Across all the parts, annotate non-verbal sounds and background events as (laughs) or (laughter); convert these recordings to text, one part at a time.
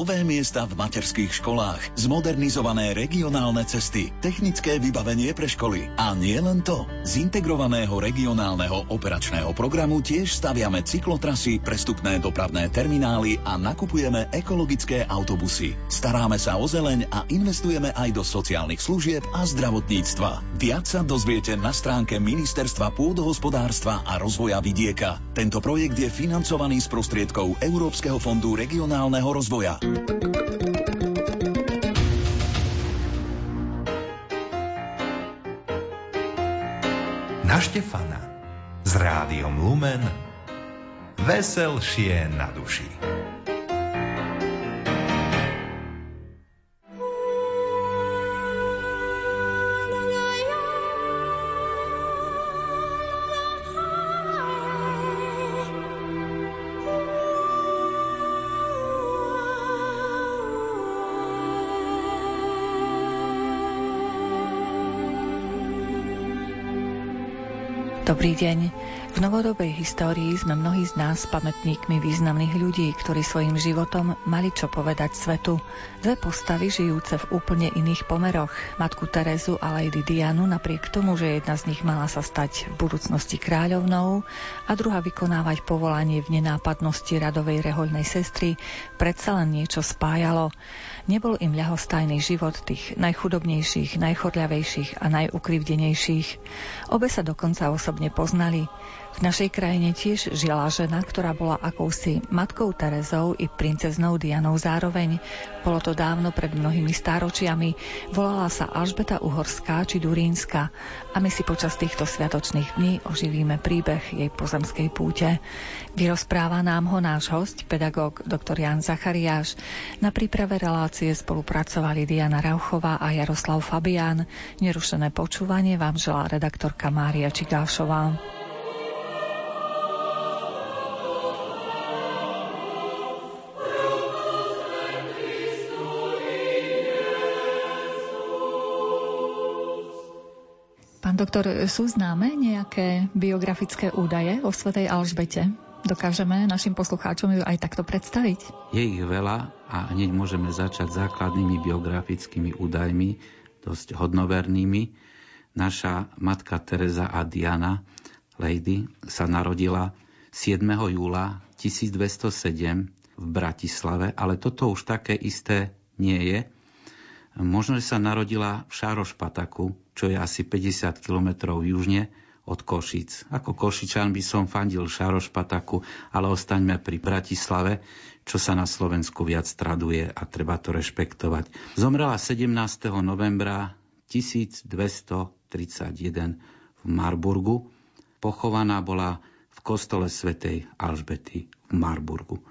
nové miesta v materských školách, zmodernizované regionálne cesty, technické vybavenie pre školy. A nie len to. Z integrovaného regionálneho operačného programu tiež staviame cyklotrasy, prestupné dopravné terminály a nakupujeme ekologické autobusy. Staráme sa o zeleň a investujeme aj do sociálnych služieb a zdravotníctva. Viac sa dozviete na stránke Ministerstva pôdohospodárstva a rozvoja vidieka. Tento projekt je financovaný z prostriedkov Európskeho fondu regionálneho rozvoja. Na Štefana s rádiom Lumen veselšie na duši. Dobrý deň. V novodobej histórii sme mnohí z nás pamätníkmi významných ľudí, ktorí svojim životom mali čo povedať svetu. Dve postavy žijúce v úplne iných pomeroch. Matku Terezu a Lady Dianu napriek tomu, že jedna z nich mala sa stať v budúcnosti kráľovnou a druhá vykonávať povolanie v nenápadnosti radovej rehoľnej sestry, predsa len niečo spájalo. Nebol im ľahostajný život tých najchudobnejších, najchodľavejších a najukrivdenejších. Obe sa dokonca osobne poznali. V našej krajine tiež žila žena, ktorá bola akousi matkou Terezou i princeznou Dianou zároveň. Bolo to dávno pred mnohými stáročiami. Volala sa Alžbeta Uhorská či Durínska a my si počas týchto sviatočných dní oživíme príbeh jej pozemskej púte. Vyrozpráva nám ho náš host, pedagóg dr. Jan Zachariáš. Na príprave relácie spolupracovali Diana Rauchová a Jaroslav Fabián. Nerušené počúvanie vám želá redaktorka Mária Čigášová. Doktor, sú známe nejaké biografické údaje o svetej Alžbete? Dokážeme našim poslucháčom ju aj takto predstaviť? Je ich veľa a hneď môžeme začať základnými biografickými údajmi, dosť hodnovernými. Naša matka Teresa a Diana, Lady, sa narodila 7. júla 1207 v Bratislave, ale toto už také isté nie je. Možno, že sa narodila v Šárošpataku, čo je asi 50 kilometrov južne od Košic. Ako Košičan by som fandil Šarošpataku, ale ostaňme pri Bratislave, čo sa na Slovensku viac traduje a treba to rešpektovať. Zomrela 17. novembra 1231 v Marburgu. Pochovaná bola v kostole svätej Alžbety v Marburgu.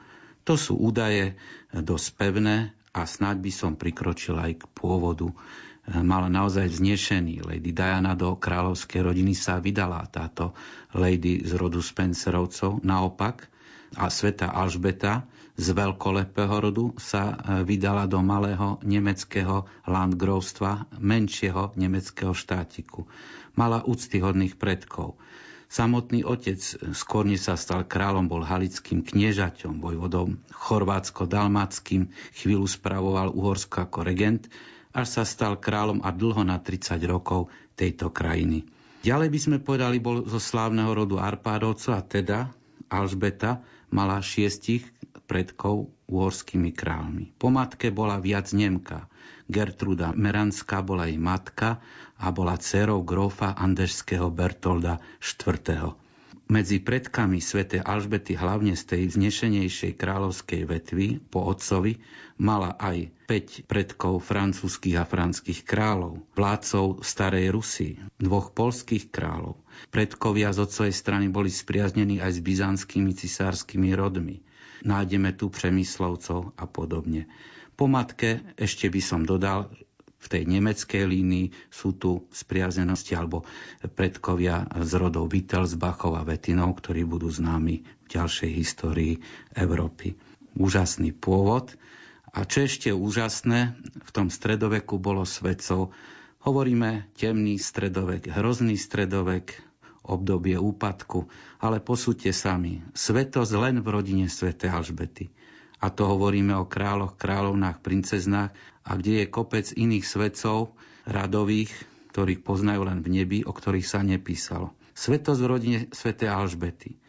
To sú údaje dosť pevné a snáď by som prikročil aj k pôvodu mala naozaj vznešený. Lady Diana do kráľovskej rodiny sa vydala táto lady z rodu Spencerovcov. Naopak, a sveta Alžbeta z veľkolepého rodu sa e, vydala do malého nemeckého landgrovstva, menšieho nemeckého štátiku. Mala úctyhodných predkov. Samotný otec skôr sa stal kráľom, bol halickým kniežaťom, vojvodom chorvátsko-dalmackým, chvíľu spravoval Uhorsko ako regent, až sa stal kráľom a dlho na 30 rokov tejto krajiny. Ďalej by sme povedali, bol zo slávneho rodu Arpádovcov a teda Alžbeta mala šiestich predkov uhorskými kráľmi. Po matke bola viac Nemka. Gertruda Meranská bola jej matka a bola dcerou grófa Anderského Bertolda IV. Medzi predkami svätej Alžbety, hlavne z tej vznešenejšej kráľovskej vetvy po otcovi, mala aj 5 predkov francúzskych a franských kráľov, vládcov starej Rusy, dvoch polských kráľov. Predkovia z otcovej strany boli spriaznení aj s byzantskými cisárskymi rodmi. Nájdeme tu přemyslovcov a podobne. Po matke ešte by som dodal, v tej nemeckej línii sú tu spriazenosti alebo predkovia z rodov Wittelsbachov a Vetinov, ktorí budú známi v ďalšej histórii Európy. Úžasný pôvod. A čo ešte úžasné, v tom stredoveku bolo svetcov. Hovoríme temný stredovek, hrozný stredovek, obdobie úpadku, ale posúďte sami. Svetosť len v rodine svete Alžbety. A to hovoríme o kráľoch, kráľovnách, princeznách a kde je kopec iných svetcov radových, ktorých poznajú len v nebi, o ktorých sa nepísalo. Svetosť v rodine sväté Alžbety.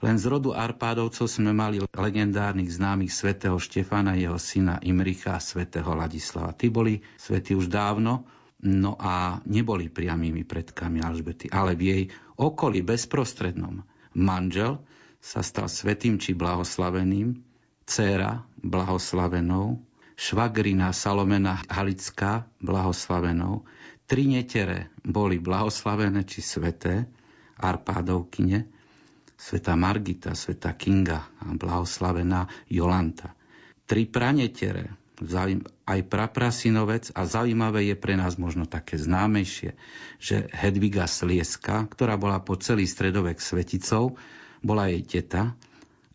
Len z rodu Arpádovcov sme mali legendárnych známych svätého Štefana, jeho syna Imricha a svätého Ladislava. Tí boli svety už dávno, no a neboli priamými predkami Alžbety, ale v jej okolí bezprostrednom manžel sa stal svetým či blahoslaveným, dcéra blahoslavenou, švagrina Salomena Halická blahoslavenou, tri netere boli blahoslavené či sveté, Arpádovkyne, sveta Margita, sveta Kinga a blahoslavená Jolanta. Tri pranetere, aj praprasinovec a zaujímavé je pre nás možno také známejšie, že Hedviga Slieska, ktorá bola po celý stredovek sveticou, bola jej teta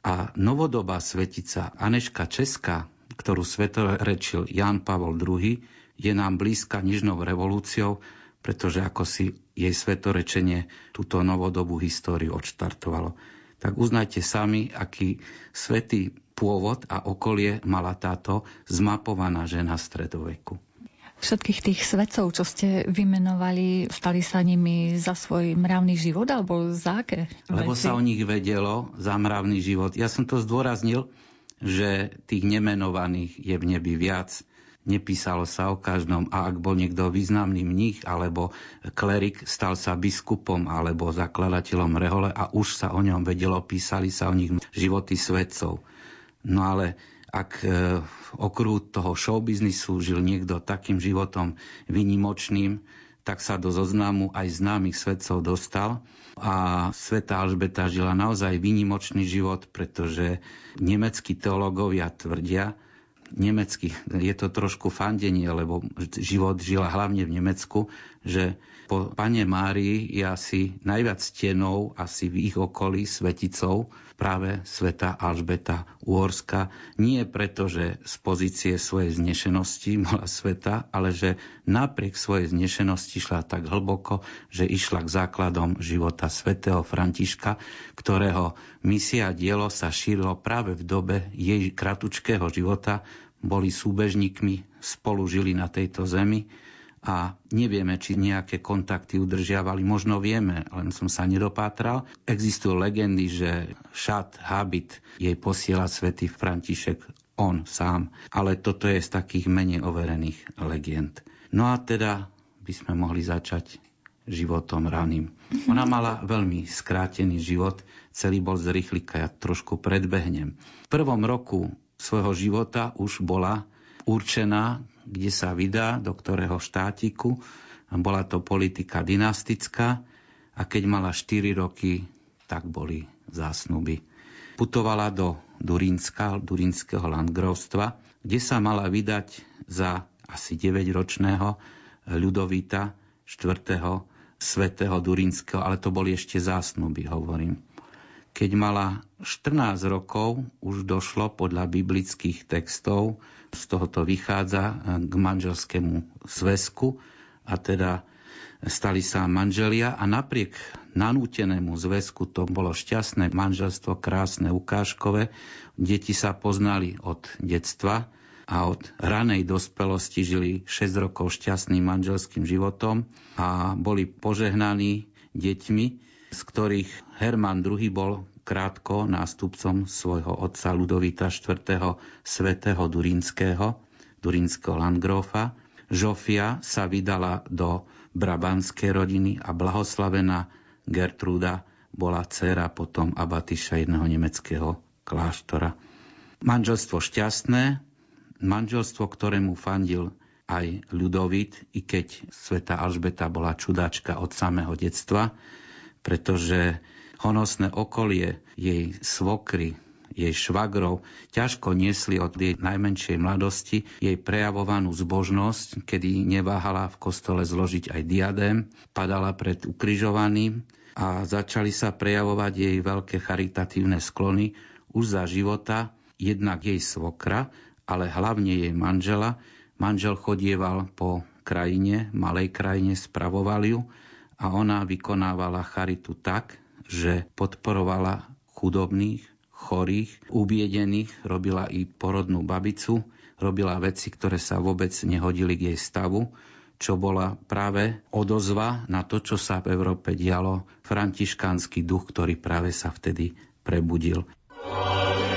a novodobá svetica Aneška Česká, ktorú svetorečil Jan Pavol II, je nám blízka nižnou revolúciou, pretože ako si jej svetorečenie túto novodobú históriu odštartovalo. Tak uznajte sami, aký svetý pôvod a okolie mala táto zmapovaná žena stredoveku. Všetkých tých svedcov, čo ste vymenovali, stali sa nimi za svoj mravný život alebo za aké? Lebo veci? sa o nich vedelo za mravný život. Ja som to zdôraznil, že tých nemenovaných je v nebi viac nepísalo sa o každom a ak bol niekto významný mních alebo klerik, stal sa biskupom alebo zakladateľom rehole a už sa o ňom vedelo, písali sa o nich životy svedcov. No ale ak e, v okruhu toho showbiznisu žil niekto takým životom vynimočným, tak sa do zoznamu aj známych svedcov dostal. A sveta Alžbeta žila naozaj vynimočný život, pretože nemeckí teológovia tvrdia, nemecky, je to trošku fandenie, lebo život žila hlavne v Nemecku, že po pane Márii je asi najviac stenou asi v ich okolí sveticou práve sveta Alžbeta Uhorska. Nie preto, že z pozície svojej znešenosti bola sveta, ale že napriek svojej znešenosti šla tak hlboko, že išla k základom života svätého Františka, ktorého misia dielo sa šírilo práve v dobe jej kratučkého života, boli súbežníkmi, spolu žili na tejto zemi a nevieme, či nejaké kontakty udržiavali. Možno vieme, len som sa nedopátral. Existujú legendy, že šat, habit jej posiela svätý František on sám. Ale toto je z takých menej overených legend. No a teda by sme mohli začať životom raným. Ona mala veľmi skrátený život, celý bol z rýchlika, ja trošku predbehnem. V prvom roku svojho života už bola určená, kde sa vydá, do ktorého štátiku. Bola to politika dynastická a keď mala 4 roky, tak boli zásnuby. Putovala do Durínska, Durínskeho landgrovstva, kde sa mala vydať za asi 9-ročného ľudovita 4. svetého Durínskeho, ale to boli ešte zásnuby, hovorím. Keď mala 14 rokov, už došlo podľa biblických textov, z tohoto vychádza k manželskému zväzku a teda stali sa manželia a napriek nanútenému zväzku to bolo šťastné manželstvo, krásne, ukážkové. Deti sa poznali od detstva a od ranej dospelosti žili 6 rokov šťastným manželským životom a boli požehnaní deťmi, z ktorých Herman II bol krátko nástupcom svojho otca Ludovita IV. svätého Durinského, Durinského landgrófa. Žofia sa vydala do brabanskej rodiny a blahoslavená Gertruda bola dcéra potom abatyša jedného nemeckého kláštora. Manželstvo šťastné, manželstvo, ktorému fandil aj Ľudovit, i keď sveta Alžbeta bola čudáčka od samého detstva, pretože honosné okolie jej svokry, jej švagrov ťažko niesli od jej najmenšej mladosti jej prejavovanú zbožnosť, kedy neváhala v kostole zložiť aj diadém, padala pred ukrižovaným a začali sa prejavovať jej veľké charitatívne sklony už za života, jednak jej svokra, ale hlavne jej manžela. Manžel chodieval po krajine, malej krajine, spravoval ju a ona vykonávala charitu tak, že podporovala chudobných, chorých, ubiedených, robila i porodnú babicu, robila veci, ktoré sa vôbec nehodili k jej stavu, čo bola práve odozva na to, čo sa v Európe dialo, františkánsky duch, ktorý práve sa vtedy prebudil. Bolo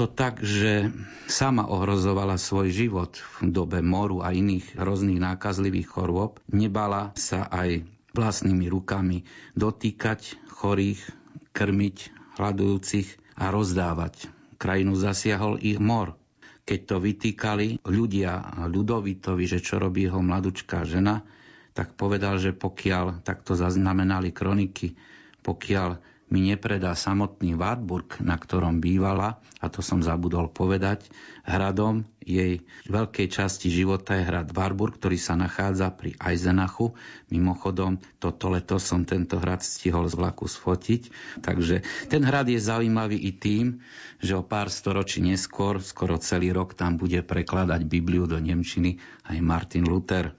to tak, že sama ohrozovala svoj život v dobe moru a iných hrozných nákazlivých chorôb. Nebala sa aj vlastnými rukami dotýkať chorých, krmiť hľadujúcich a rozdávať. Krajinu zasiahol ich mor. Keď to vytýkali ľudia ľudovitovi, že čo robí jeho mladučká žena, tak povedal, že pokiaľ, takto zaznamenali kroniky, pokiaľ mi nepredá samotný Wartburg, na ktorom bývala, a to som zabudol povedať, hradom jej veľkej časti života je hrad Wartburg, ktorý sa nachádza pri Eisenachu. Mimochodom, toto leto som tento hrad stihol z vlaku sfotiť. Takže ten hrad je zaujímavý i tým, že o pár storočí neskôr, skoro celý rok, tam bude prekladať Bibliu do Nemčiny aj Martin Luther.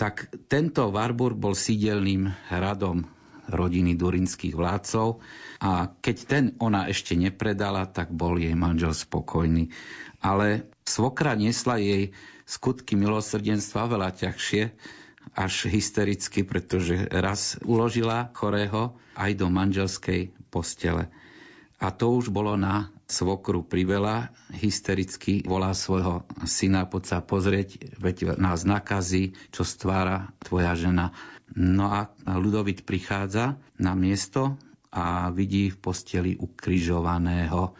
Tak tento Warburg bol sídelným hradom rodiny durinských vládcov a keď ten ona ešte nepredala, tak bol jej manžel spokojný. Ale svokra nesla jej skutky milosrdenstva veľa ťažšie, až hystericky, pretože raz uložila chorého aj do manželskej postele. A to už bolo na svokru privela, hystericky volá svojho syna, poď sa pozrieť, veď nás nakazí, čo stvára tvoja žena. No a Ludovit prichádza na miesto a vidí v posteli ukrižovaného.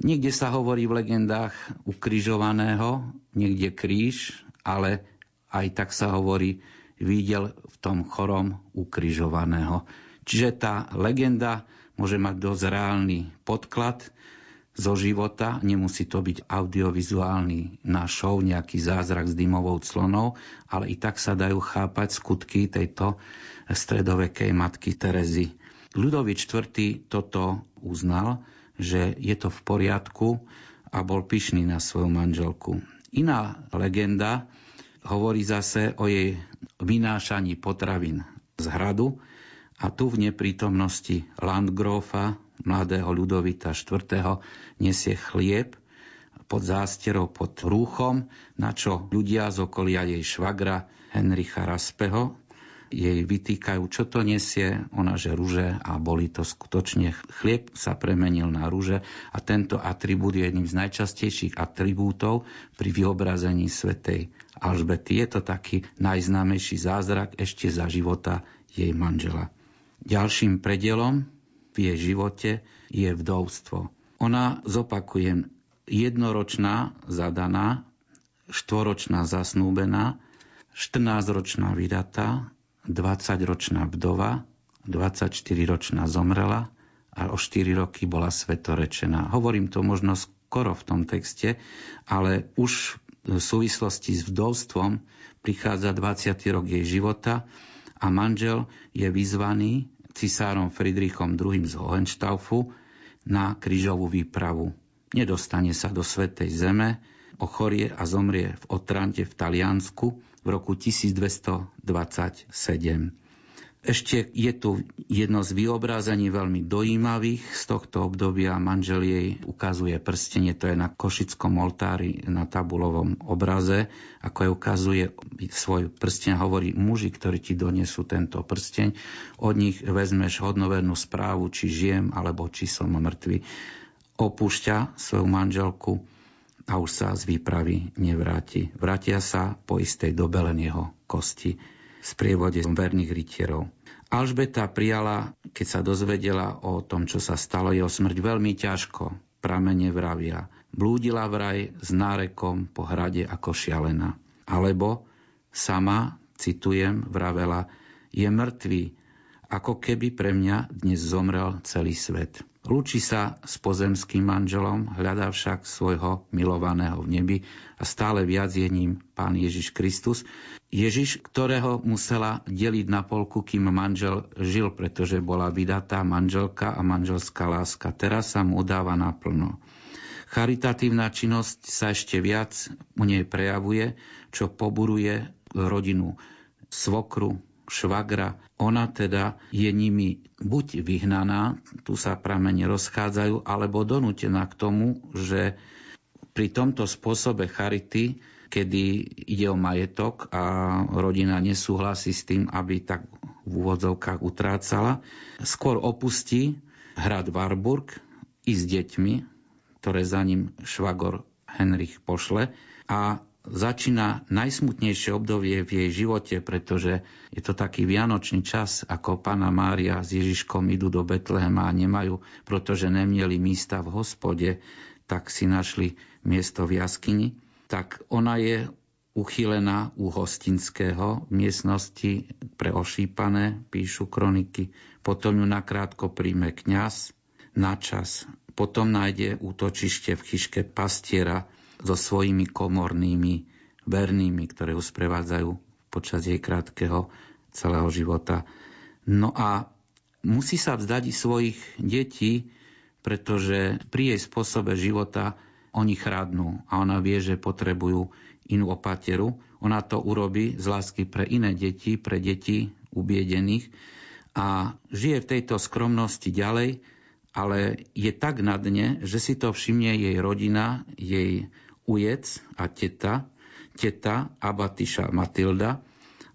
Niekde sa hovorí v legendách ukrižovaného, niekde kríž, ale aj tak sa hovorí, videl v tom chorom ukrižovaného. Čiže tá legenda môže mať dosť reálny podklad, zo života. Nemusí to byť audiovizuálny na nejaký zázrak s dymovou clonou, ale i tak sa dajú chápať skutky tejto stredovekej matky Terezy. Ľudovič IV. toto uznal, že je to v poriadku a bol pyšný na svoju manželku. Iná legenda hovorí zase o jej vynášaní potravín z hradu a tu v neprítomnosti Landgrofa, mladého Ľudovita IV. nesie chlieb pod zásterou, pod rúchom, na čo ľudia z okolia jej švagra Henricha Raspeho jej vytýkajú, čo to nesie, ona že rúže a boli to skutočne, chlieb sa premenil na rúže a tento atribút je jedným z najčastejších atribútov pri vyobrazení svetej Alžbety. Je to taký najznámejší zázrak ešte za života jej manžela. Ďalším predelom v jej živote je vdovstvo. Ona, zopakujem, jednoročná, zadaná, štvoročná zasnúbená, 14-ročná vydatá, 20-ročná vdova, 24-ročná zomrela a o 4 roky bola svetorečená. Hovorím to možno skoro v tom texte, ale už v súvislosti s vdovstvom prichádza 20. rok jej života a manžel je vyzvaný cisárom Friedrichom II. z Hohenstaufu na krížovú výpravu. Nedostane sa do Svetej Zeme, ochorie a zomrie v Otrante v Taliansku v roku 1227. Ešte je tu jedno z vyobrazení veľmi dojímavých z tohto obdobia. Manžel jej ukazuje prstenie, to je na Košickom oltári na tabulovom obraze. Ako je ukazuje svoj prsteň, hovorí muži, ktorí ti donesú tento prsteň, od nich vezmeš hodnovernú správu, či žijem, alebo či som mŕtvy. Opúšťa svoju manželku a už sa z výpravy nevráti. Vrátia sa po istej dobe len jeho kosti sprievode verných rytierov. Alžbeta prijala, keď sa dozvedela o tom, čo sa stalo, jeho smrť veľmi ťažko. Pramene vravia. Blúdila vraj s nárekom po hrade ako šialená. Alebo sama, citujem, vravela, je mŕtvý, ako keby pre mňa dnes zomrel celý svet. Lúči sa s pozemským manželom, hľadá však svojho milovaného v nebi a stále viac je ním Pán Ježiš Kristus. Ježiš, ktorého musela deliť na polku, kým manžel žil, pretože bola vydatá manželka a manželská láska. Teraz sa mu udáva naplno. Charitatívna činnosť sa ešte viac u nej prejavuje, čo poburuje rodinu svokru, švagra. Ona teda je nimi buď vyhnaná, tu sa pramene rozchádzajú, alebo donútená k tomu, že pri tomto spôsobe charity, kedy ide o majetok a rodina nesúhlasí s tým, aby tak v úvodzovkách utrácala, skôr opustí hrad Warburg i s deťmi, ktoré za ním švagor Henrich pošle a začína najsmutnejšie obdobie v jej živote, pretože je to taký vianočný čas, ako pána Mária s Ježiškom idú do Betlehema a nemajú, pretože nemieli místa v hospode, tak si našli miesto v jaskyni. Tak ona je uchylená u hostinského v miestnosti pre ošípané, píšu kroniky. Potom ju nakrátko príjme kňaz na čas. Potom nájde útočište v chyške pastiera, so svojimi komornými vernými, ktoré ju sprevádzajú počas jej krátkeho celého života. No a musí sa vzdať svojich detí, pretože pri jej spôsobe života oni chradnú a ona vie, že potrebujú inú opateru. Ona to urobí z lásky pre iné deti, pre deti ubiedených a žije v tejto skromnosti ďalej, ale je tak na dne, že si to všimne jej rodina, jej ujec a teta, teta Abatiša Matilda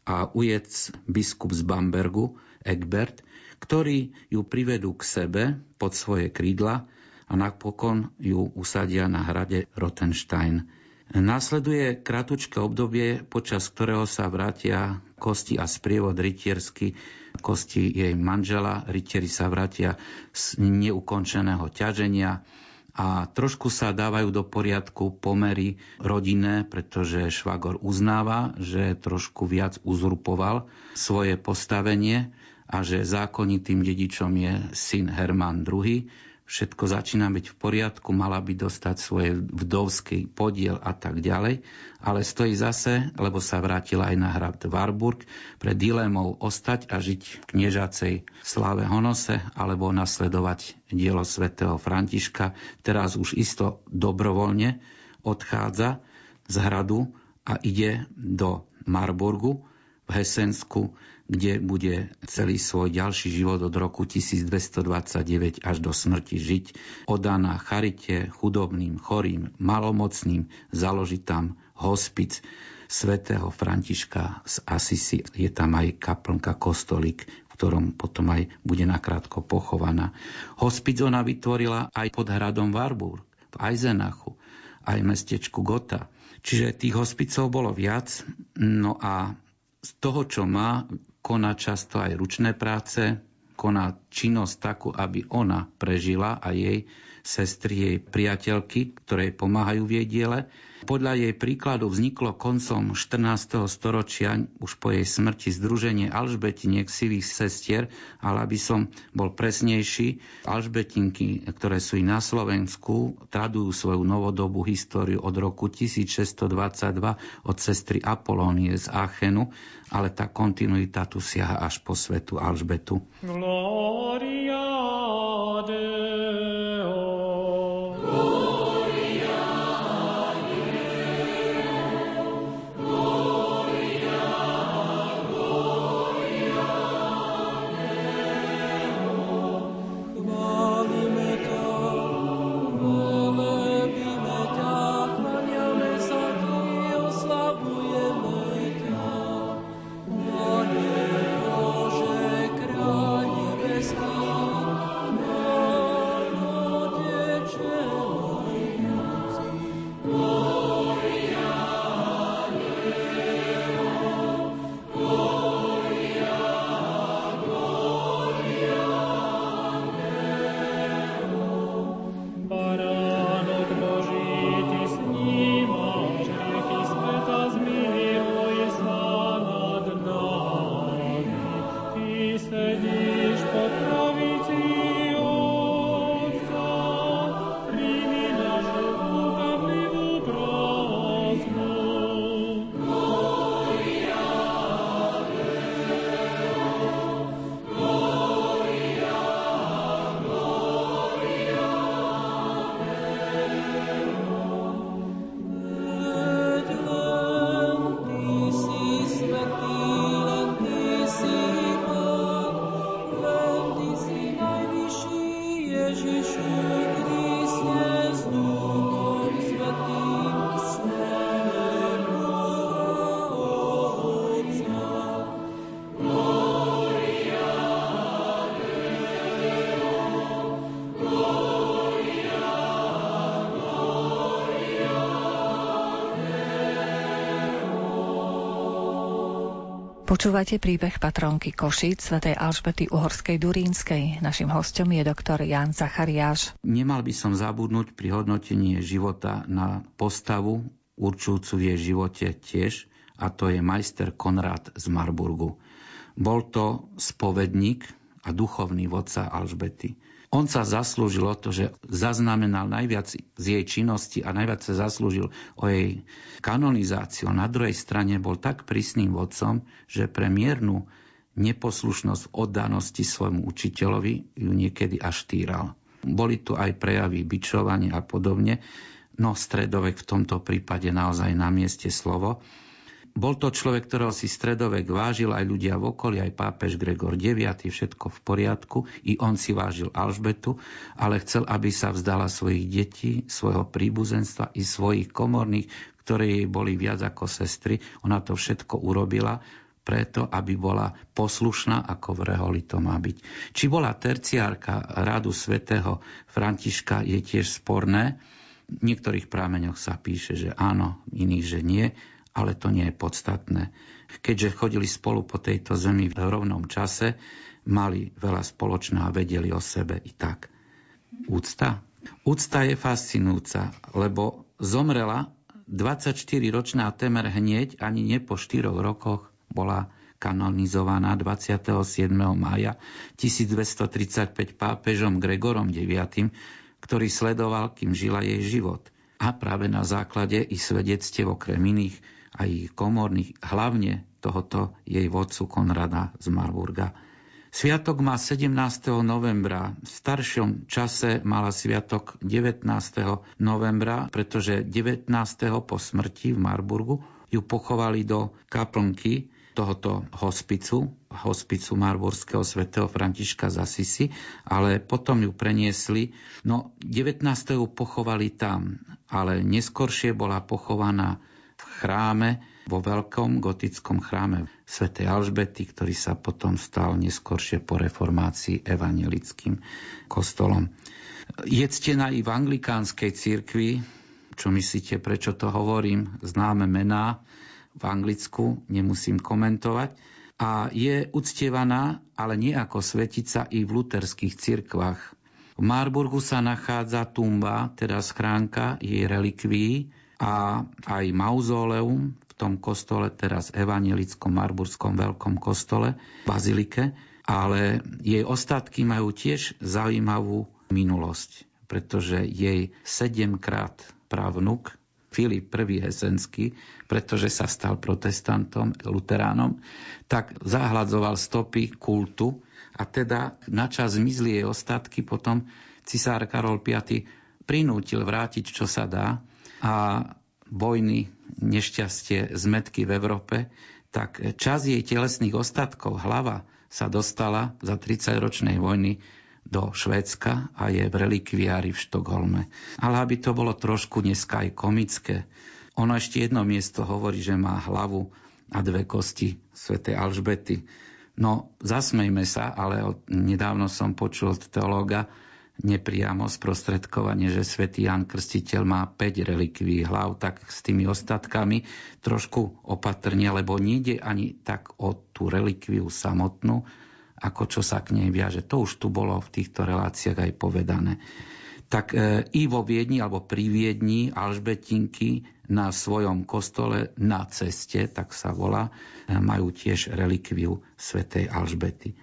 a ujec biskup z Bambergu Egbert, ktorí ju privedú k sebe pod svoje krídla a napokon ju usadia na hrade Rottenstein. Následuje kratučké obdobie, počas ktorého sa vrátia kosti a sprievod rytiersky, kosti jej manžela. Rytieri sa vrátia z neukončeného ťaženia, a trošku sa dávajú do poriadku pomery rodinné, pretože Švagor uznáva, že trošku viac uzurpoval svoje postavenie a že zákonitým dedičom je syn Herman II, všetko začína byť v poriadku, mala by dostať svoje vdovský podiel a tak ďalej, ale stojí zase, lebo sa vrátila aj na hrad Warburg, pre dilemou ostať a žiť v kniežacej sláve Honose alebo nasledovať dielo svätého Františka. Teraz už isto dobrovoľne odchádza z hradu a ide do Marburgu v Hesensku, kde bude celý svoj ďalší život od roku 1229 až do smrti žiť, odaná charite, chudobným, chorým, malomocným, založí tam hospic svätého Františka z Asisi. Je tam aj kaplnka, kostolík, v ktorom potom aj bude nakrátko pochovaná. Hospic ona vytvorila aj pod hradom Warburg, v Eisenachu, aj v mestečku Gota. Čiže tých hospicov bolo viac, no a z toho, čo má, koná často aj ručné práce, koná činnosť takú, aby ona prežila a jej sestry, jej priateľky, ktoré pomáhajú v jej diele. Podľa jej príkladu vzniklo koncom 14. storočia, už po jej smrti, Združenie Alžbetiniek sivých sestier, ale aby som bol presnejší, Alžbetinky, ktoré sú i na Slovensku, tradujú svoju novodobú históriu od roku 1622 od sestry Apolónie z Aachenu, ale tá kontinuita tu siaha až po svetu Alžbetu. Gloria Počúvate príbeh patronky Košic, svätej Alžbety Uhorskej Durínskej. Našim hostom je doktor Jan Zachariáš. Nemal by som zabudnúť pri hodnotení života na postavu určujúcu v jej živote tiež, a to je majster Konrad z Marburgu. Bol to spovedník a duchovný vodca Alžbety. On sa zaslúžil o to, že zaznamenal najviac z jej činnosti a najviac sa zaslúžil o jej kanonizáciu. Na druhej strane bol tak prísnym vodcom, že pre miernu neposlušnosť v oddanosti svojmu učiteľovi ju niekedy až týral. Boli tu aj prejavy bičovania a podobne, no stredovek v tomto prípade naozaj na mieste slovo. Bol to človek, ktorého si stredovek vážil aj ľudia v okolí, aj pápež Gregor IX, všetko v poriadku. I on si vážil Alžbetu, ale chcel, aby sa vzdala svojich detí, svojho príbuzenstva i svojich komorných, ktoré jej boli viac ako sestry. Ona to všetko urobila preto, aby bola poslušná, ako v Reholi to má byť. Či bola terciárka radu svätého Františka, je tiež sporné. V niektorých prámeňoch sa píše, že áno, iných, že nie ale to nie je podstatné. Keďže chodili spolu po tejto zemi v rovnom čase, mali veľa spoločného a vedeli o sebe i tak. Úcta? Úcta je fascinujúca, lebo zomrela 24-ročná temer hneď, ani nie po 4 rokoch bola kanonizovaná 27. mája 1235 pápežom Gregorom IX, ktorý sledoval, kým žila jej život. A práve na základe i svedectiev okrem iných aj komorných, hlavne tohoto jej vodcu Konrada z Marburga. Sviatok má 17. novembra. V staršom čase mala sviatok 19. novembra, pretože 19. po smrti v Marburgu ju pochovali do kaplnky tohoto hospicu, hospicu Marburského svätého Františka z Asisi, ale potom ju preniesli. No, 19. ju pochovali tam, ale neskoršie bola pochovaná chráme, vo veľkom gotickom chráme svätej Alžbety, ktorý sa potom stal neskôršie po reformácii evangelickým kostolom. Je ctená i v anglikánskej cirkvi, čo myslíte, prečo to hovorím, známe mená v Anglicku, nemusím komentovať. A je uctievaná, ale nie ako svetica i v luterských cirkvách. V Marburgu sa nachádza tumba, teda schránka jej relikví, a aj mauzóleum v tom kostole, teraz evangelickom Marburskom veľkom kostole, bazilike, ale jej ostatky majú tiež zaujímavú minulosť, pretože jej sedemkrát právnuk Filip I. Hesenský, pretože sa stal protestantom, luteránom, tak zahladzoval stopy kultu. A teda načas zmizli jej ostatky, potom cisár Karol V. prinútil vrátiť, čo sa dá a vojny, nešťastie, zmetky v Európe, tak čas jej telesných ostatkov, hlava, sa dostala za 30-ročnej vojny do Švédska a je v relikviári v Štokholme. Ale aby to bolo trošku dneska aj komické, ono ešte jedno miesto hovorí, že má hlavu a dve kosti svätej Alžbety. No, zasmejme sa, ale od, nedávno som počul od teológa, nepriamo sprostredkovanie, že svätý Jan Krstiteľ má 5 relikví hlav, tak s tými ostatkami trošku opatrne, lebo nejde ani tak o tú relikviu samotnú, ako čo sa k nej viaže. To už tu bolo v týchto reláciách aj povedané. Tak e, i vo Viedni alebo pri Viedni Alžbetinky na svojom kostole na ceste, tak sa volá, e, majú tiež relikviu svätej Alžbety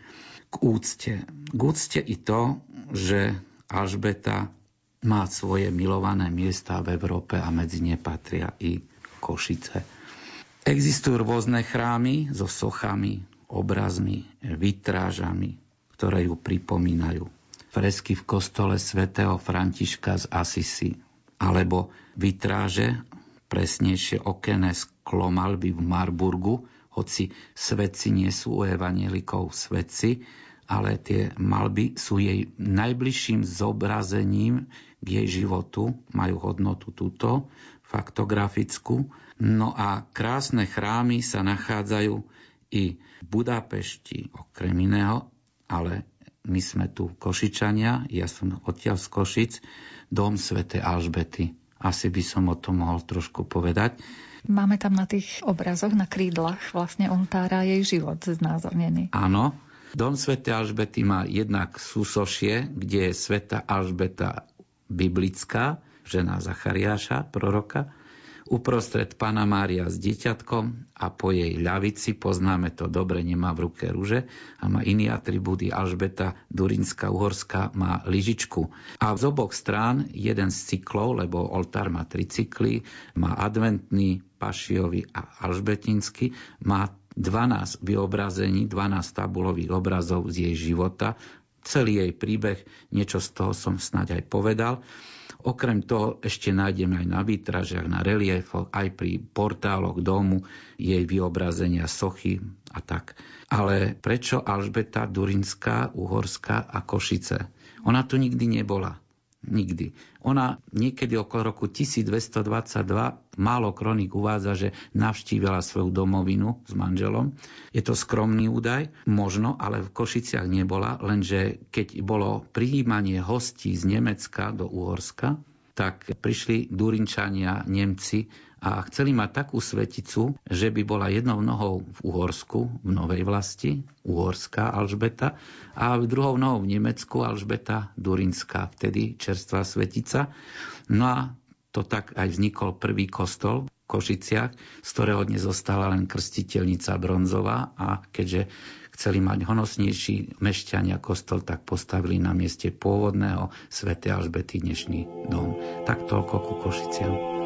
k úcte. K úcte i to, že Alžbeta má svoje milované miesta v Európe a medzi ne patria i Košice. Existujú rôzne chrámy so sochami, obrazmi, vitrážami, ktoré ju pripomínajú. Fresky v kostole svätého Františka z Asisi, alebo vitráže, presnejšie okené sklomalby v Marburgu, hoci svetci nie sú u evanielikov svetci, ale tie malby sú jej najbližším zobrazením k jej životu, majú hodnotu túto, faktografickú. No a krásne chrámy sa nachádzajú i v Budapešti, okrem iného, ale my sme tu Košičania, ja som odtiaľ z Košic, dom svätej Alžbety. Asi by som o tom mohol trošku povedať. Máme tam na tých obrazoch, na krídlach vlastne oltára jej život znázornený. Áno. Dom Sv. Alžbety má jednak súsošie, kde je Sveta Alžbeta biblická, žena Zachariáša, proroka, uprostred Pana Mária s dieťatkom a po jej ľavici, poznáme to dobre, nemá v ruke rúže a má iný atribúty. Alžbeta Durinská Uhorská má lyžičku. A z oboch strán jeden z cyklov, lebo oltár má tri cykly, má adventný, pašiový a alžbetinský, má 12 vyobrazení, 12 tabulových obrazov z jej života, celý jej príbeh, niečo z toho som snáď aj povedal. Okrem toho ešte nájdeme aj na výtražiach, na reliefoch, aj pri portáloch domu jej vyobrazenia sochy a tak. Ale prečo Alžbeta Durinská, Uhorská a Košice? Ona tu nikdy nebola. Nikdy. Ona niekedy okolo roku 1222, málo kronik uvádza, že navštívila svoju domovinu s manželom. Je to skromný údaj, možno, ale v Košiciach nebola, lenže keď bolo prijímanie hostí z Nemecka do Uhorska, tak prišli Durinčania, Nemci a chceli mať takú sveticu, že by bola jednou nohou v Uhorsku, v Novej vlasti, Uhorská Alžbeta, a druhou nohou v Nemecku Alžbeta Durinská, vtedy čerstvá svetica. No a to tak aj vznikol prvý kostol v Košiciach, z ktorého dnes zostala len krstiteľnica bronzová a keďže chceli mať honosnejší mešťania kostol, tak postavili na mieste pôvodného svätej Alžbety dnešný dom. Tak toľko ku Košiciam.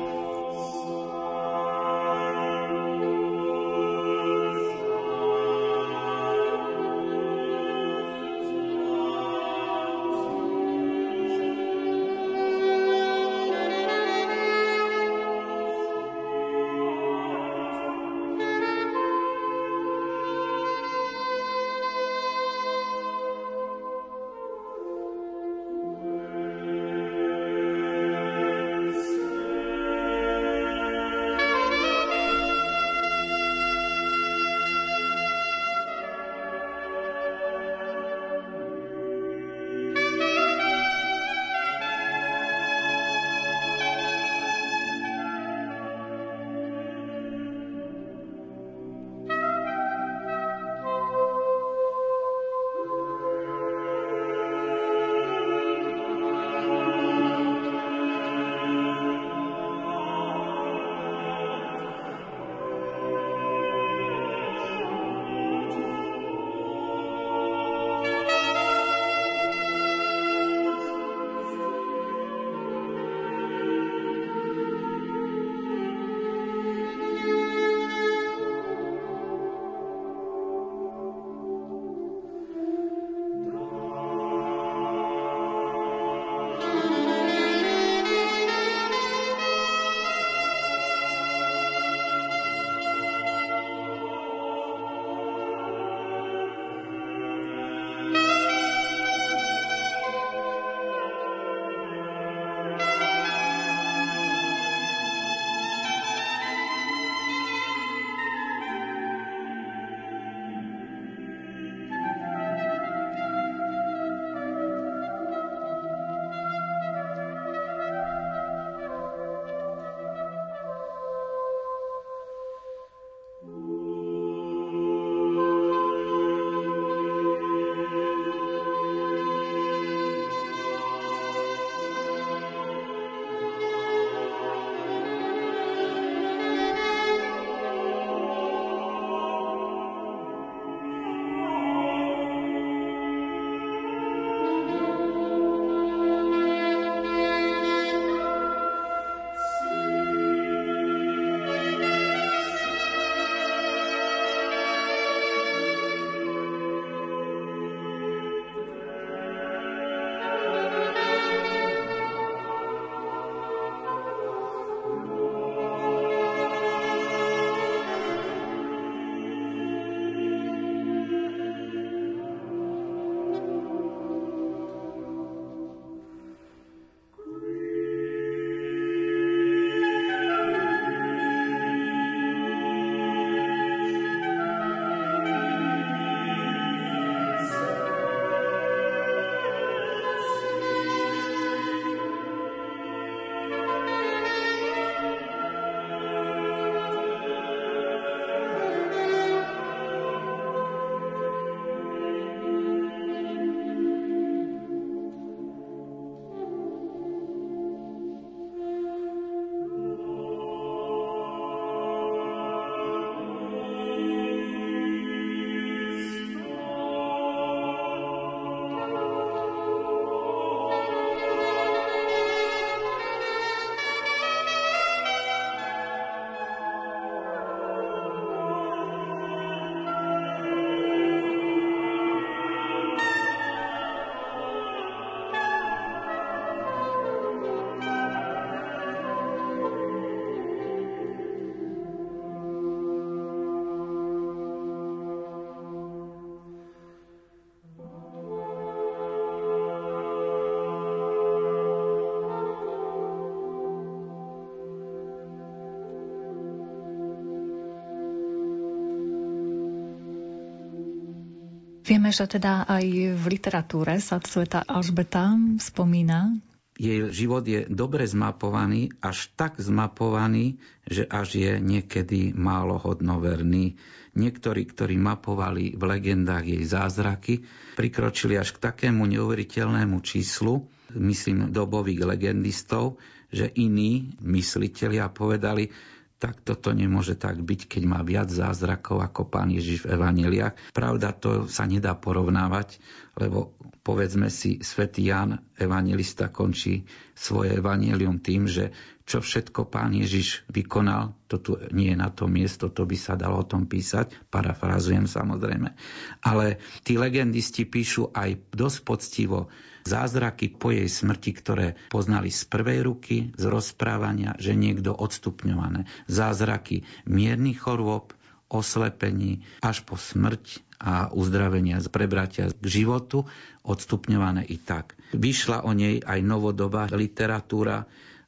Vieme, že teda aj v literatúre sa sveta Alžbeta spomína. Jej život je dobre zmapovaný, až tak zmapovaný, že až je niekedy málo hodnoverný. Niektorí, ktorí mapovali v legendách jej zázraky, prikročili až k takému neuveriteľnému číslu, myslím dobových legendistov, že iní myslitelia povedali, tak toto nemôže tak byť, keď má viac zázrakov ako pán Ježiš v evaneliách. Pravda, to sa nedá porovnávať, lebo povedzme si, svätý Jan, evangelista, končí svoje evanelium tým, že čo všetko pán Ježiš vykonal, to tu nie je na to miesto, to by sa dalo o tom písať, parafrazujem samozrejme. Ale tí legendisti píšu aj dosť poctivo zázraky po jej smrti, ktoré poznali z prvej ruky, z rozprávania, že niekto odstupňované. Zázraky miernych chorôb, oslepení až po smrť a uzdravenia z prebratia k životu, odstupňované i tak. Vyšla o nej aj novodobá literatúra,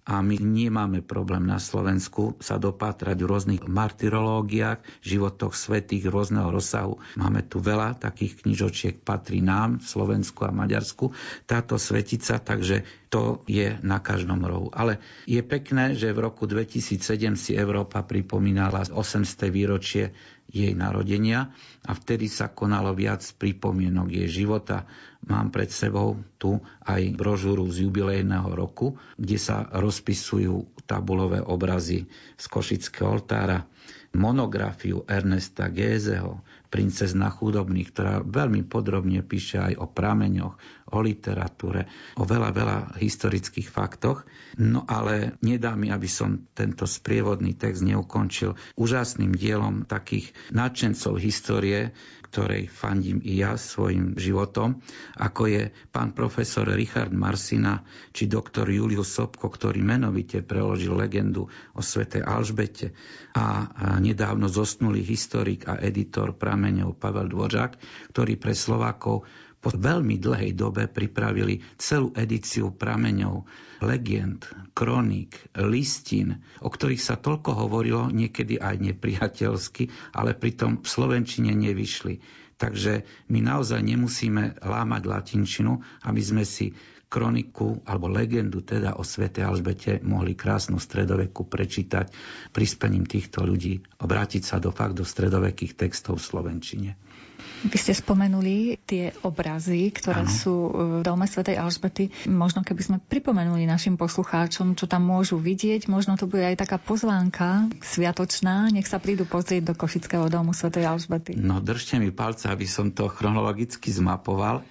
a my nemáme problém na Slovensku sa dopátrať v rôznych martyrológiách, životoch svetých rôzneho rozsahu. Máme tu veľa takých knižočiek, patrí nám, Slovensku a Maďarsku, táto svetica, takže to je na každom rohu. Ale je pekné, že v roku 2007 si Európa pripomínala 800. výročie jej narodenia a vtedy sa konalo viac pripomienok jej života. Mám pred sebou tu aj brožúru z jubilejného roku, kde sa rozpisujú tabulové obrazy z Košického oltára, monografiu Ernesta Gézeho, princezna chudobných, ktorá veľmi podrobne píše aj o prameňoch, o literatúre, o veľa, veľa historických faktoch. No ale nedá mi, aby som tento sprievodný text neukončil úžasným dielom takých nadšencov histórie, ktorej fandím i ja svojim životom, ako je pán profesor Richard Marsina či doktor Julius Sobko, ktorý menovite preložil legendu o svete Alžbete a nedávno zosnulý historik a editor prameňov Pavel Dvořák, ktorý pre Slovákov po veľmi dlhej dobe pripravili celú edíciu prameňov, legend, kroník, listín, o ktorých sa toľko hovorilo, niekedy aj nepriateľsky, ale pritom v Slovenčine nevyšli. Takže my naozaj nemusíme lámať latinčinu, aby sme si kroniku alebo legendu teda o svete Alžbete mohli krásnu stredoveku prečítať prispením týchto ľudí, obrátiť sa do fakt do stredovekých textov v Slovenčine. Vy ste spomenuli tie obrazy, ktoré ano. sú v dome svätej Alžbety. Možno keby sme pripomenuli našim poslucháčom, čo tam môžu vidieť, možno to bude aj taká pozvánka sviatočná. Nech sa prídu pozrieť do Košického domu svätej Alžbety. No držte mi palce, aby som to chronologicky zmapoval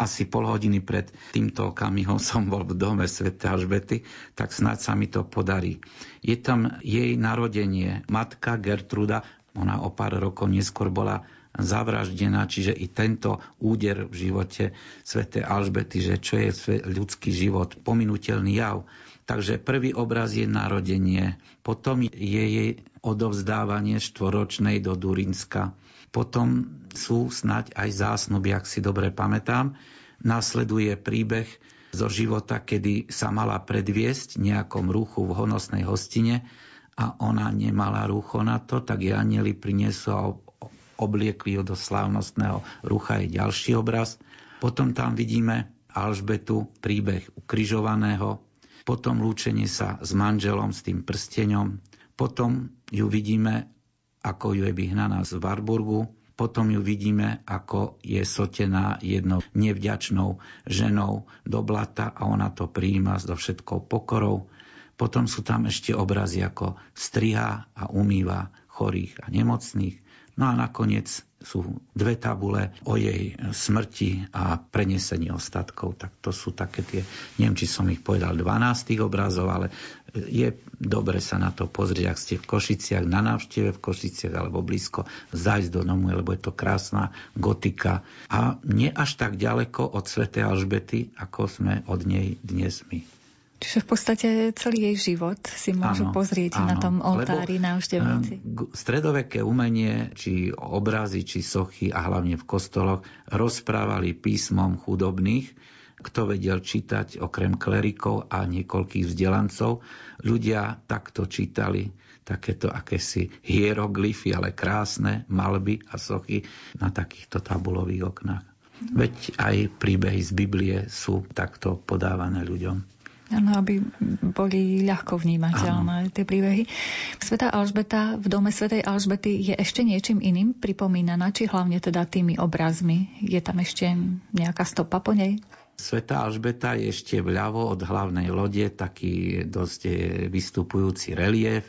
asi pol hodiny pred týmto okamihom som bol v dome Sv. Alžbety, tak snáď sa mi to podarí. Je tam jej narodenie, matka Gertruda, ona o pár rokov neskôr bola zavraždená, čiže i tento úder v živote svätej Alžbety, že čo je ľudský život, pominutelný jav. Takže prvý obraz je narodenie, potom je jej odovzdávanie štvoročnej do Durinska, potom sú snať aj zásnuby, ak si dobre pamätám. Nasleduje príbeh zo života, kedy sa mala predviesť nejakom ruchu v honosnej hostine a ona nemala rucho na to, tak jej anieli priniesú obliekli ho do slávnostného rucha je ďalší obraz. Potom tam vidíme Alžbetu, príbeh ukrižovaného, potom lúčenie sa s manželom, s tým prsteňom, potom ju vidíme, ako ju je vyhnaná z Warburgu, potom ju vidíme, ako je sotená jednou nevďačnou ženou do blata a ona to prijíma so všetkou pokorou. Potom sú tam ešte obrazy, ako striha a umýva chorých a nemocných. No a nakoniec sú dve tabule o jej smrti a prenesení ostatkov. Tak to sú také tie, neviem, či som ich povedal 12 obrazov, ale je dobre sa na to pozrieť, ak ste v Košiciach, na návšteve v Košiciach alebo blízko, zajsť do domu, lebo je to krásna gotika a nie až tak ďaleko od Sv. Alžbety, ako sme od nej dnes my. Čiže v podstate celý jej život si môžu áno, pozrieť áno, na tom oltári návštevníci. Stredoveké umenie, či obrazy, či sochy a hlavne v kostoloch rozprávali písmom chudobných, kto vedel čítať okrem klerikov a niekoľkých vzdelancov. Ľudia takto čítali takéto akési hieroglyfy, ale krásne malby a sochy na takýchto tabulových oknách. Veď aj príbehy z Biblie sú takto podávané ľuďom. Áno, aby boli ľahko vnímateľné tie príbehy. Sveta Alžbeta v dome Svetej Alžbety je ešte niečím iným pripomínaná, či hlavne teda tými obrazmi. Je tam ešte nejaká stopa po nej? Sveta Alžbeta je ešte vľavo od hlavnej lode taký dosť vystupujúci relief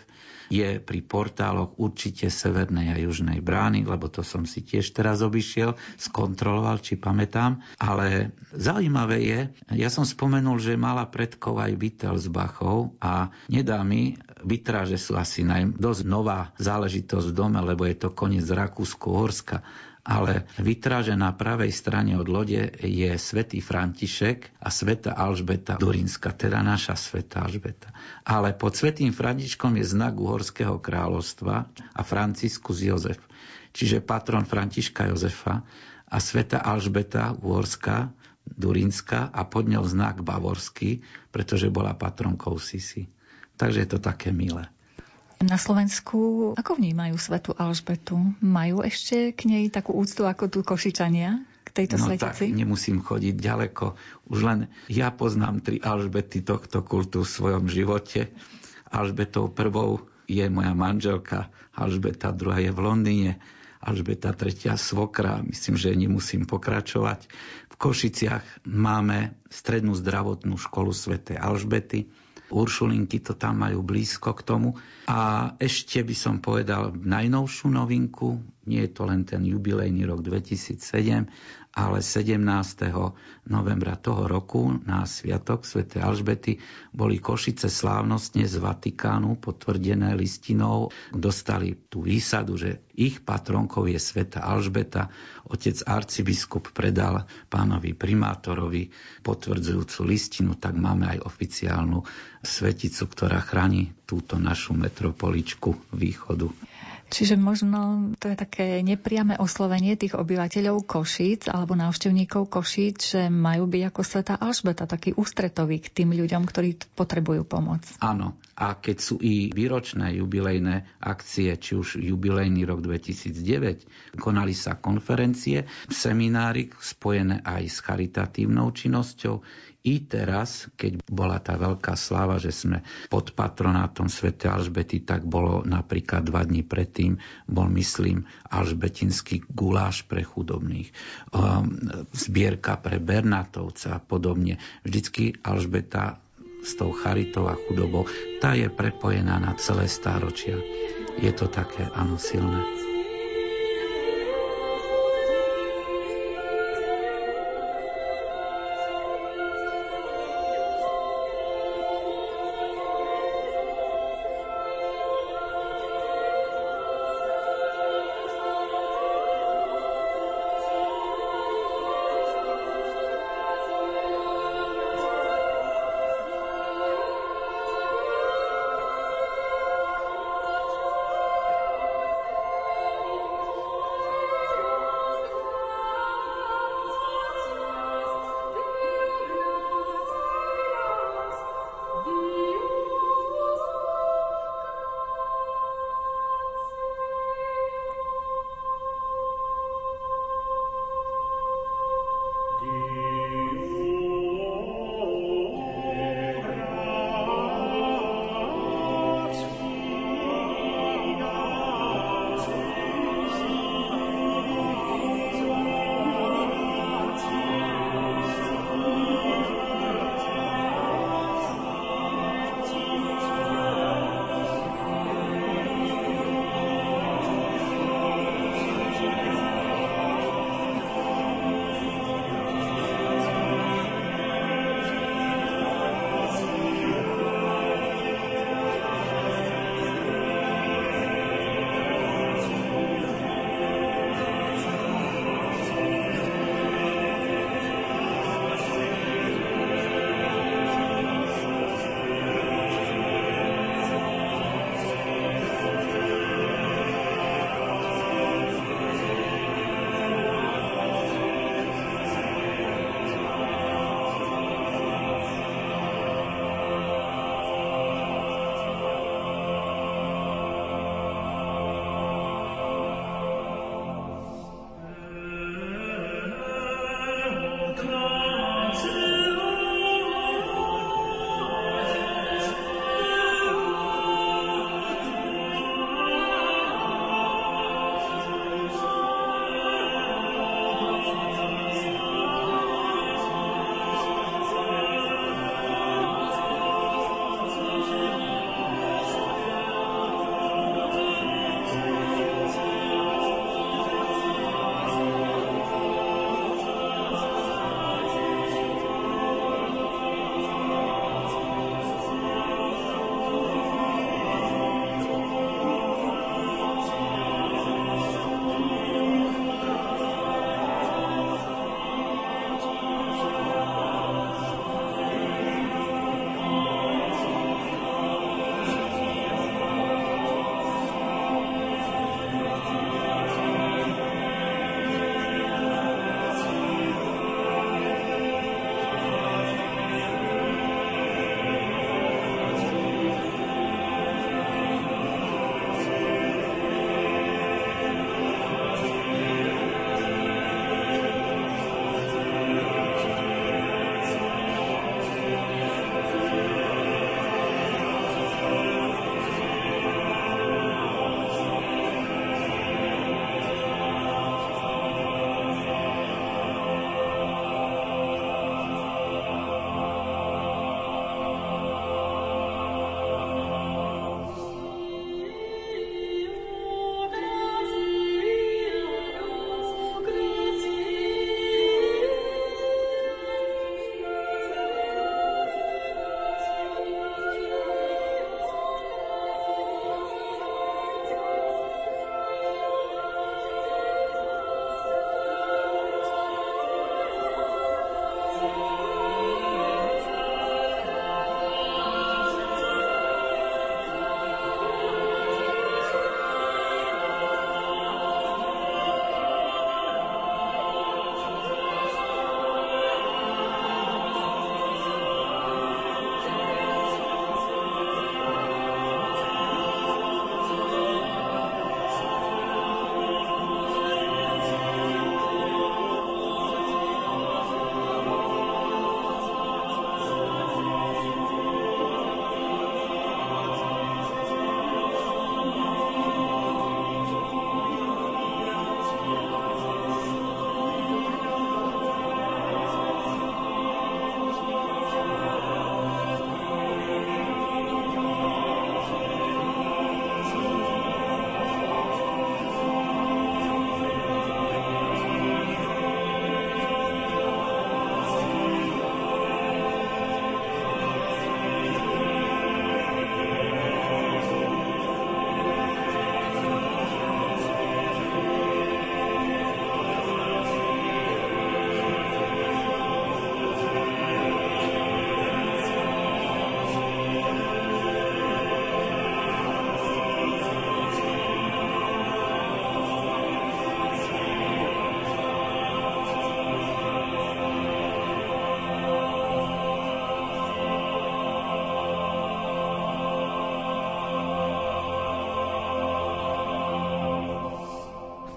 je pri portáloch určite severnej a južnej brány, lebo to som si tiež teraz obišiel, skontroloval, či pamätám. Ale zaujímavé je, ja som spomenul, že mala predkov aj Wittelsbachov a nedá mi že sú asi naj, dosť nová záležitosť v dome, lebo je to koniec Rakúsko-Horska ale vytráže na pravej strane od lode je svätý František a sveta Alžbeta Durinska, teda naša sveta Alžbeta. Ale pod svätým Františkom je znak Uhorského kráľovstva a Franciskus Jozef, čiže patron Františka Jozefa a sveta Alžbeta Uhorská, Durinská a pod ňou znak Bavorský, pretože bola patronkou Sisi. Takže je to také milé. Na Slovensku ako vnímajú svetu Alžbetu? Majú ešte k nej takú úctu ako tu Košičania? K tejto no svetici? tak nemusím chodiť ďaleko. Už len ja poznám tri Alžbety tohto kultu v svojom živote. Alžbetou prvou je moja manželka, Alžbeta druhá je v Londýne, Alžbeta tretia svokra, myslím, že nemusím pokračovať. V Košiciach máme strednú zdravotnú školu svätej Alžbety, Uršulinky to tam majú blízko k tomu. A ešte by som povedal najnovšiu novinku, nie je to len ten jubilejný rok 2007, ale 17. novembra toho roku na Sviatok Sv. Alžbety boli Košice slávnostne z Vatikánu potvrdené listinou. Dostali tú výsadu, že ich patronkou je Sveta Alžbeta. Otec arcibiskup predal pánovi primátorovi potvrdzujúcu listinu, tak máme aj oficiálnu sveticu, ktorá chráni túto našu metropoličku východu. Čiže možno to je také nepriame oslovenie tých obyvateľov Košíc alebo návštevníkov Košíc, že majú byť ako sveta Alžbeta, taký ústretový k tým ľuďom, ktorí potrebujú pomoc. Áno. A keď sú i výročné jubilejné akcie, či už jubilejný rok 2009, konali sa konferencie, seminári spojené aj s charitatívnou činnosťou, i teraz, keď bola tá veľká sláva, že sme pod patronátom Sv. Alžbety, tak bolo napríklad dva dní predtým, bol myslím alžbetinský guláš pre chudobných, um, zbierka pre Bernatovca a podobne. Vždycky Alžbeta s tou charitou a chudobou, tá je prepojená na celé stáročia. Je to také, áno, silné.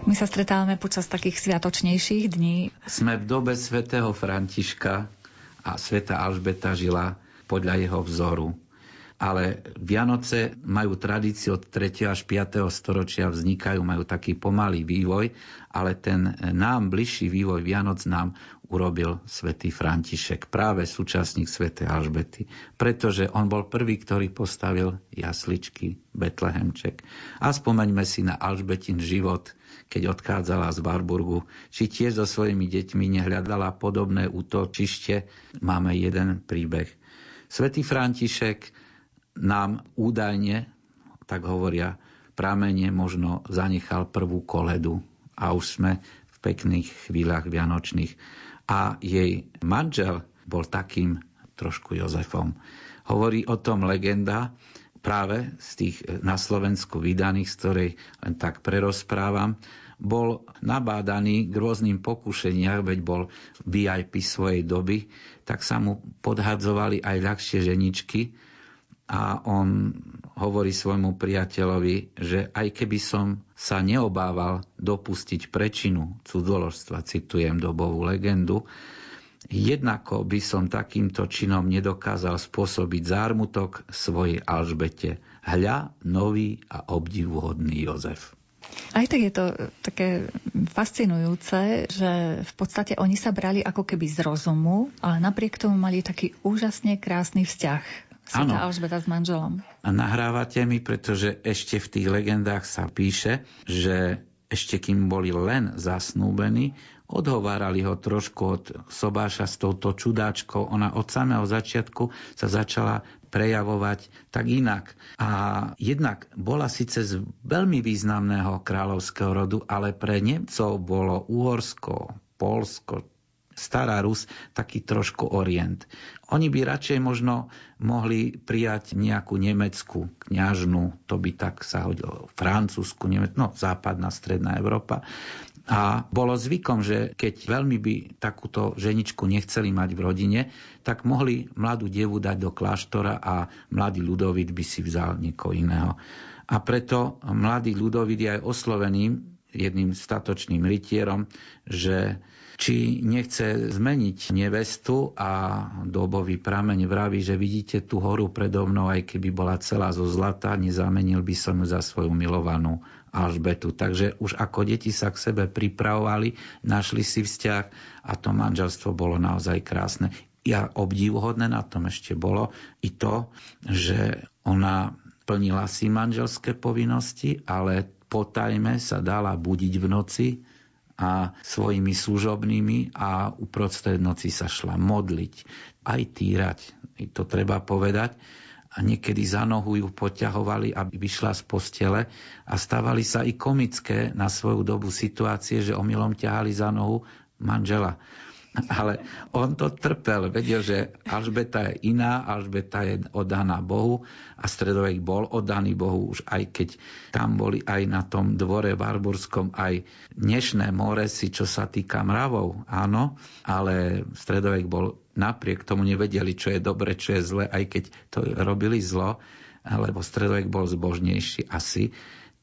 My sa stretávame počas takých sviatočnejších dní. Sme v dobe svätého Františka a sveta Alžbeta žila podľa jeho vzoru ale Vianoce majú tradíciu od 3. až 5. storočia, vznikajú, majú taký pomalý vývoj, ale ten nám bližší vývoj Vianoc nám urobil svätý František, práve súčasník svätej Alžbety, pretože on bol prvý, ktorý postavil jasličky, Betlehemček. A spomeňme si na Alžbetin život, keď odchádzala z Barburgu, či tiež so svojimi deťmi nehľadala podobné útočište. Máme jeden príbeh. Svetý František nám údajne, tak hovoria, pramene možno zanechal prvú koledu a už sme v pekných chvíľach vianočných. A jej manžel bol takým trošku Jozefom. Hovorí o tom legenda, práve z tých na Slovensku vydaných, z ktorej len tak prerozprávam, bol nabádaný k rôznym pokušeniach, veď bol VIP svojej doby, tak sa mu podhadzovali aj ľahšie ženičky, a on hovorí svojmu priateľovi, že aj keby som sa neobával dopustiť prečinu cudzoložstva, citujem dobovú legendu, jednako by som takýmto činom nedokázal spôsobiť zármutok svojej Alžbete. Hľa, nový a obdivuhodný Jozef. Aj tak je to také fascinujúce, že v podstate oni sa brali ako keby z rozumu, ale napriek tomu mali taký úžasne krásny vzťah. Áno. Alžbeta s manželom. A nahrávate mi, pretože ešte v tých legendách sa píše, že ešte kým boli len zasnúbení, odhovárali ho trošku od sobáša s touto čudáčkou. Ona od samého začiatku sa začala prejavovať tak inak. A jednak bola síce z veľmi významného kráľovského rodu, ale pre Nemcov bolo Uhorsko, Polsko, Stará Rus taký trošku orient. Oni by radšej možno mohli prijať nejakú nemeckú kňažnú, to by tak sa hodilo, francúzsku, Nemec, no západná, stredná Európa. A bolo zvykom, že keď veľmi by takúto ženičku nechceli mať v rodine, tak mohli mladú devu dať do kláštora a mladý ľudovit by si vzal niekoho iného. A preto mladý ľudovit je aj oslovený jedným statočným rytierom, že či nechce zmeniť nevestu a dobový prameň vraví, že vidíte tú horu predo mnou, aj keby bola celá zo zlata, nezamenil by som ju za svoju milovanú Alžbetu. Takže už ako deti sa k sebe pripravovali, našli si vzťah a to manželstvo bolo naozaj krásne. Ja obdivuhodné na tom ešte bolo i to, že ona plnila si manželské povinnosti, ale potajme sa dala budiť v noci a svojimi služobnými a uprostred noci sa šla modliť, aj týrať. To treba povedať. A niekedy za nohu ju poťahovali, aby vyšla z postele a stávali sa i komické na svoju dobu situácie, že omylom ťahali za nohu manžela. Ale on to trpel, vedel, že Alžbeta je iná, Alžbeta je oddaná Bohu a stredovek bol oddaný Bohu, už aj keď tam boli aj na tom dvore Barburskom aj dnešné si, čo sa týka mravov, áno, ale stredovek bol napriek tomu nevedeli, čo je dobre, čo je zle, aj keď to robili zlo, lebo stredovek bol zbožnejší asi.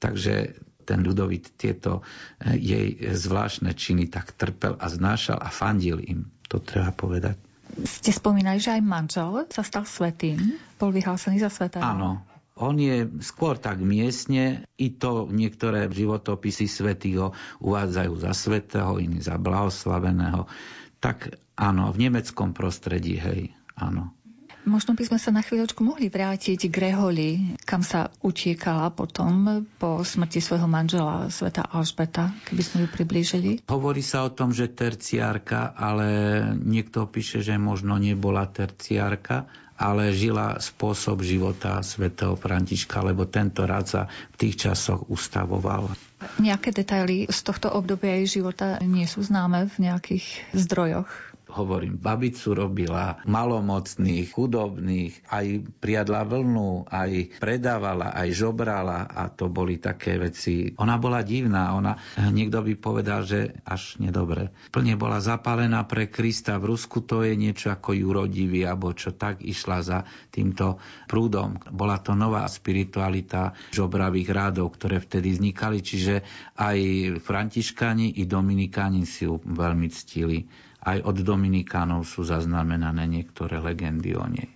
Takže ten ľudovit tieto eh, jej zvláštne činy tak trpel a znášal a fandil im. To treba povedať. Ste spomínali, že aj manžel sa stal svetým, bol vyhlásený za svetého. Áno, on je skôr tak miestne, i to niektoré životopisy svetých ho uvádzajú za svetého, iní za blahoslaveného. Tak áno, v nemeckom prostredí, hej, áno. Možno by sme sa na chvíľočku mohli vrátiť k Reholi, kam sa utiekala potom po smrti svojho manžela, sveta Alžbeta, keby sme ju priblížili. Hovorí sa o tom, že terciárka, ale niekto píše, že možno nebola terciárka, ale žila spôsob života svätého Františka, lebo tento rád sa v tých časoch ustavoval. Nejaké detaily z tohto obdobia jej života nie sú známe v nejakých zdrojoch? Hovorím, babicu robila malomocných, chudobných, aj priadla vlnu, aj predávala, aj žobrala a to boli také veci. Ona bola divná, ona, niekto by povedal, že až nedobre. Plne bola zapálená pre Krista. V Rusku to je niečo ako jurodivý, alebo čo tak išla za týmto prúdom. Bola to nová spiritualita žobravých rádov, ktoré vtedy vznikali, čiže aj františkáni i dominikáni si ju veľmi ctili. Aj od Dominikánov sú zaznamenané niektoré legendy o nej.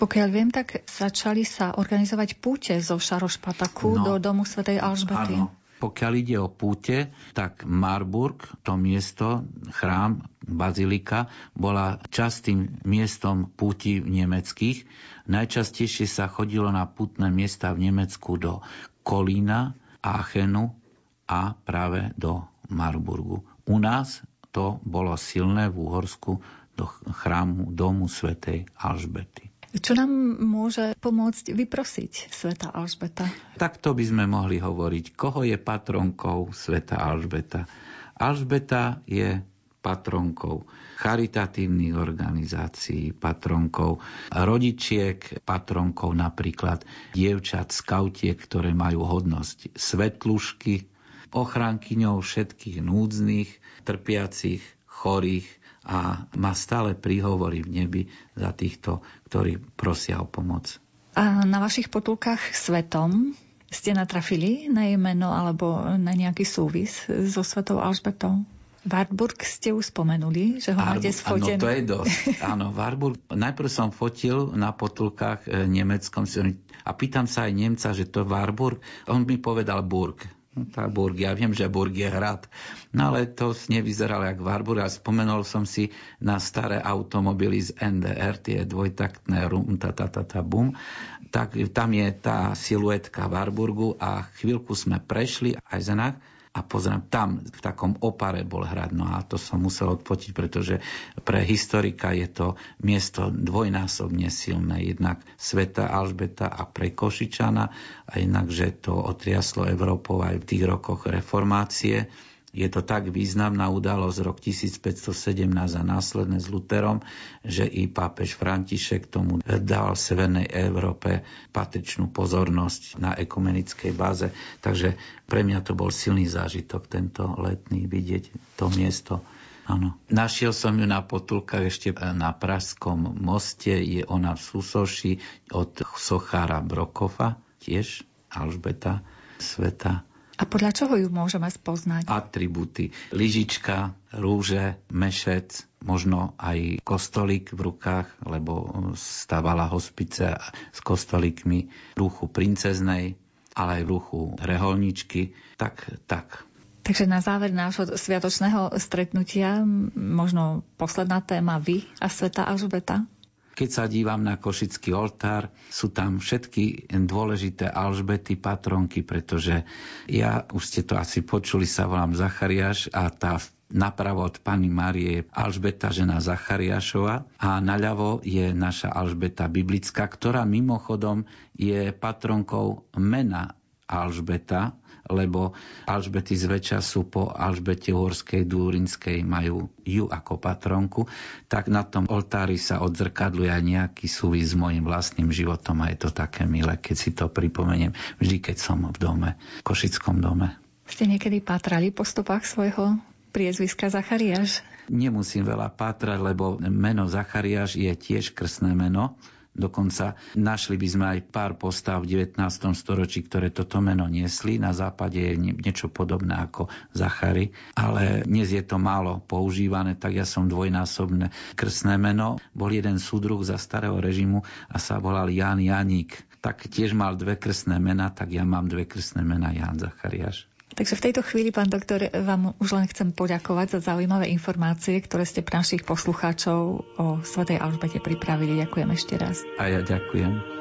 Pokiaľ viem, tak začali sa organizovať púte zo Šarošpataku no, do domu svätej Alžbety. Áno. Pokiaľ ide o púte, tak Marburg, to miesto, chrám, bazilika, bola častým miestom púti nemeckých. Najčastejšie sa chodilo na putné miesta v Nemecku do Kolína, Aachenu a práve do Marburgu. U nás to bolo silné v Úhorsku do chrámu domu svätej Alžbety. Čo nám môže pomôcť vyprosiť sveta Alžbeta? Takto by sme mohli hovoriť. Koho je patronkou sveta Alžbeta? Alžbeta je patronkou charitatívnych organizácií, patronkou rodičiek, patronkou napríklad dievčat, skautiek, ktoré majú hodnosť svetlušky, ochrankyňou všetkých núdznych, trpiacich, chorých a má stále príhovory v nebi za týchto, ktorí prosia o pomoc. A na vašich potulkách svetom ste natrafili na jej meno alebo na nejaký súvis so svetou Alžbetou? Wartburg ste už spomenuli, že ho Ar- máte sfotený. Áno, to je dosť. (laughs) Áno, Wartburg. Najprv som fotil na potulkách e, nemeckom a pýtam sa aj Nemca, že to Warburg. On mi povedal Burg tá Burg, ja viem, že Burg je hrad, no ale to nevyzeralo jak Warburg a spomenul som si na staré automobily z NDR, tie dvojtaktné rum, ta, ta, ta, ta, bum, tak tam je tá siluetka Warburgu a chvíľku sme prešli aj za nás a pozriem, tam v takom opare bol hrad. No a to som musel odpotiť, pretože pre historika je to miesto dvojnásobne silné. Jednak Sveta Alžbeta a pre Košičana a jednak, že to otriaslo Európou aj v tých rokoch reformácie je to tak významná udalosť rok 1517 a následne s Luterom, že i pápež František tomu dal Severnej Európe patričnú pozornosť na ekumenickej báze. Takže pre mňa to bol silný zážitok tento letný vidieť to miesto. Áno. Našiel som ju na potulkách ešte na Pražskom moste. Je ona v Susoši od Sochára Brokova, tiež Alžbeta Sveta a podľa čoho ju môžeme spoznať? Atributy. Lyžička, rúže, mešec, možno aj kostolík v rukách, lebo stávala hospice s kostolíkmi v ruchu princeznej, ale aj v ruchu reholničky. Tak, tak. Takže na záver nášho sviatočného stretnutia možno posledná téma vy a Sveta Alžbeta? Keď sa dívam na Košický oltár, sú tam všetky dôležité alžbety, patronky, pretože ja, už ste to asi počuli, sa volám Zachariáš a tá napravo od Pani Marie Alžbeta, žena Zachariášova. A naľavo je naša Alžbeta biblická, ktorá mimochodom je patronkou mena Alžbeta, lebo Alžbety zväčša sú po Alžbete Uhorskej Dúrinskej, majú ju ako patronku, tak na tom oltári sa odzrkadluje aj nejaký súvis s mojim vlastným životom a je to také milé, keď si to pripomeniem vždy, keď som v dome, v Košickom dome. Ste niekedy pátrali po stopách svojho priezviska Zachariáš? Nemusím veľa pátrať, lebo meno Zachariáš je tiež krstné meno Dokonca našli by sme aj pár postav v 19. storočí, ktoré toto meno niesli. Na západe je niečo podobné ako Zachary, ale dnes je to málo používané, tak ja som dvojnásobné krstné meno. Bol jeden súdruh za starého režimu a sa volal Jan Janík. Tak tiež mal dve krstné mena, tak ja mám dve krstné mena Jan Zachariáš. Takže v tejto chvíli, pán doktor, vám už len chcem poďakovať za zaujímavé informácie, ktoré ste pre našich poslucháčov o Svetej Alžbete pripravili. Ďakujem ešte raz. A ja ďakujem.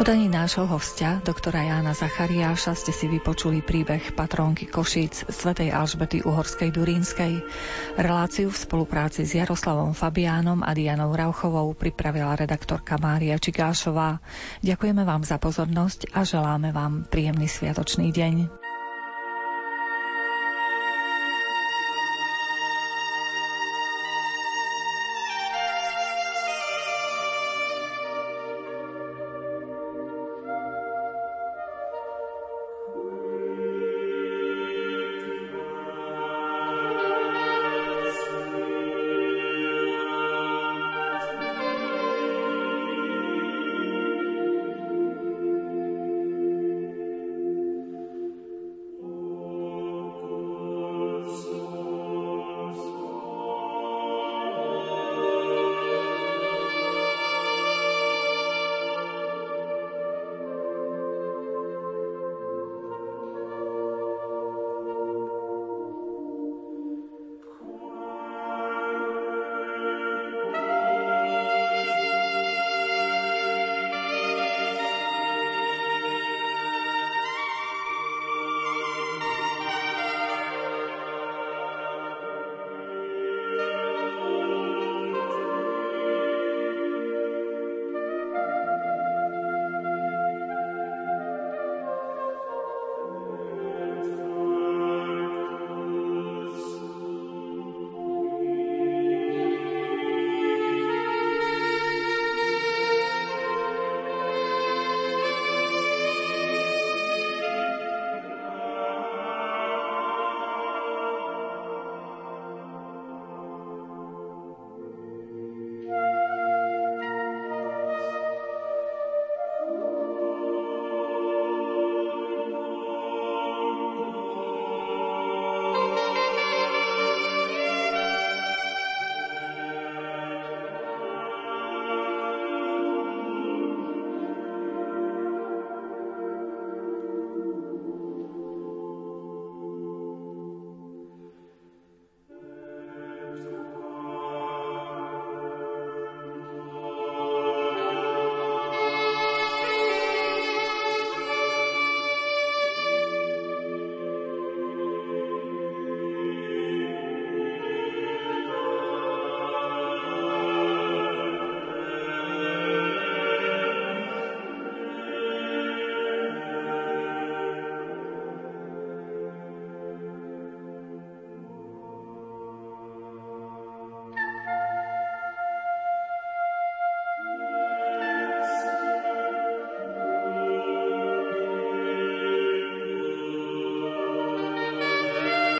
Podaní nášho hostia, doktora Jána Zachariáša, ste si vypočuli príbeh patrónky Košíc svätej Alžbety Uhorskej Durínskej. Reláciu v spolupráci s Jaroslavom Fabiánom a Dianou Rauchovou pripravila redaktorka Mária Čigášová. Ďakujeme vám za pozornosť a želáme vám príjemný sviatočný deň.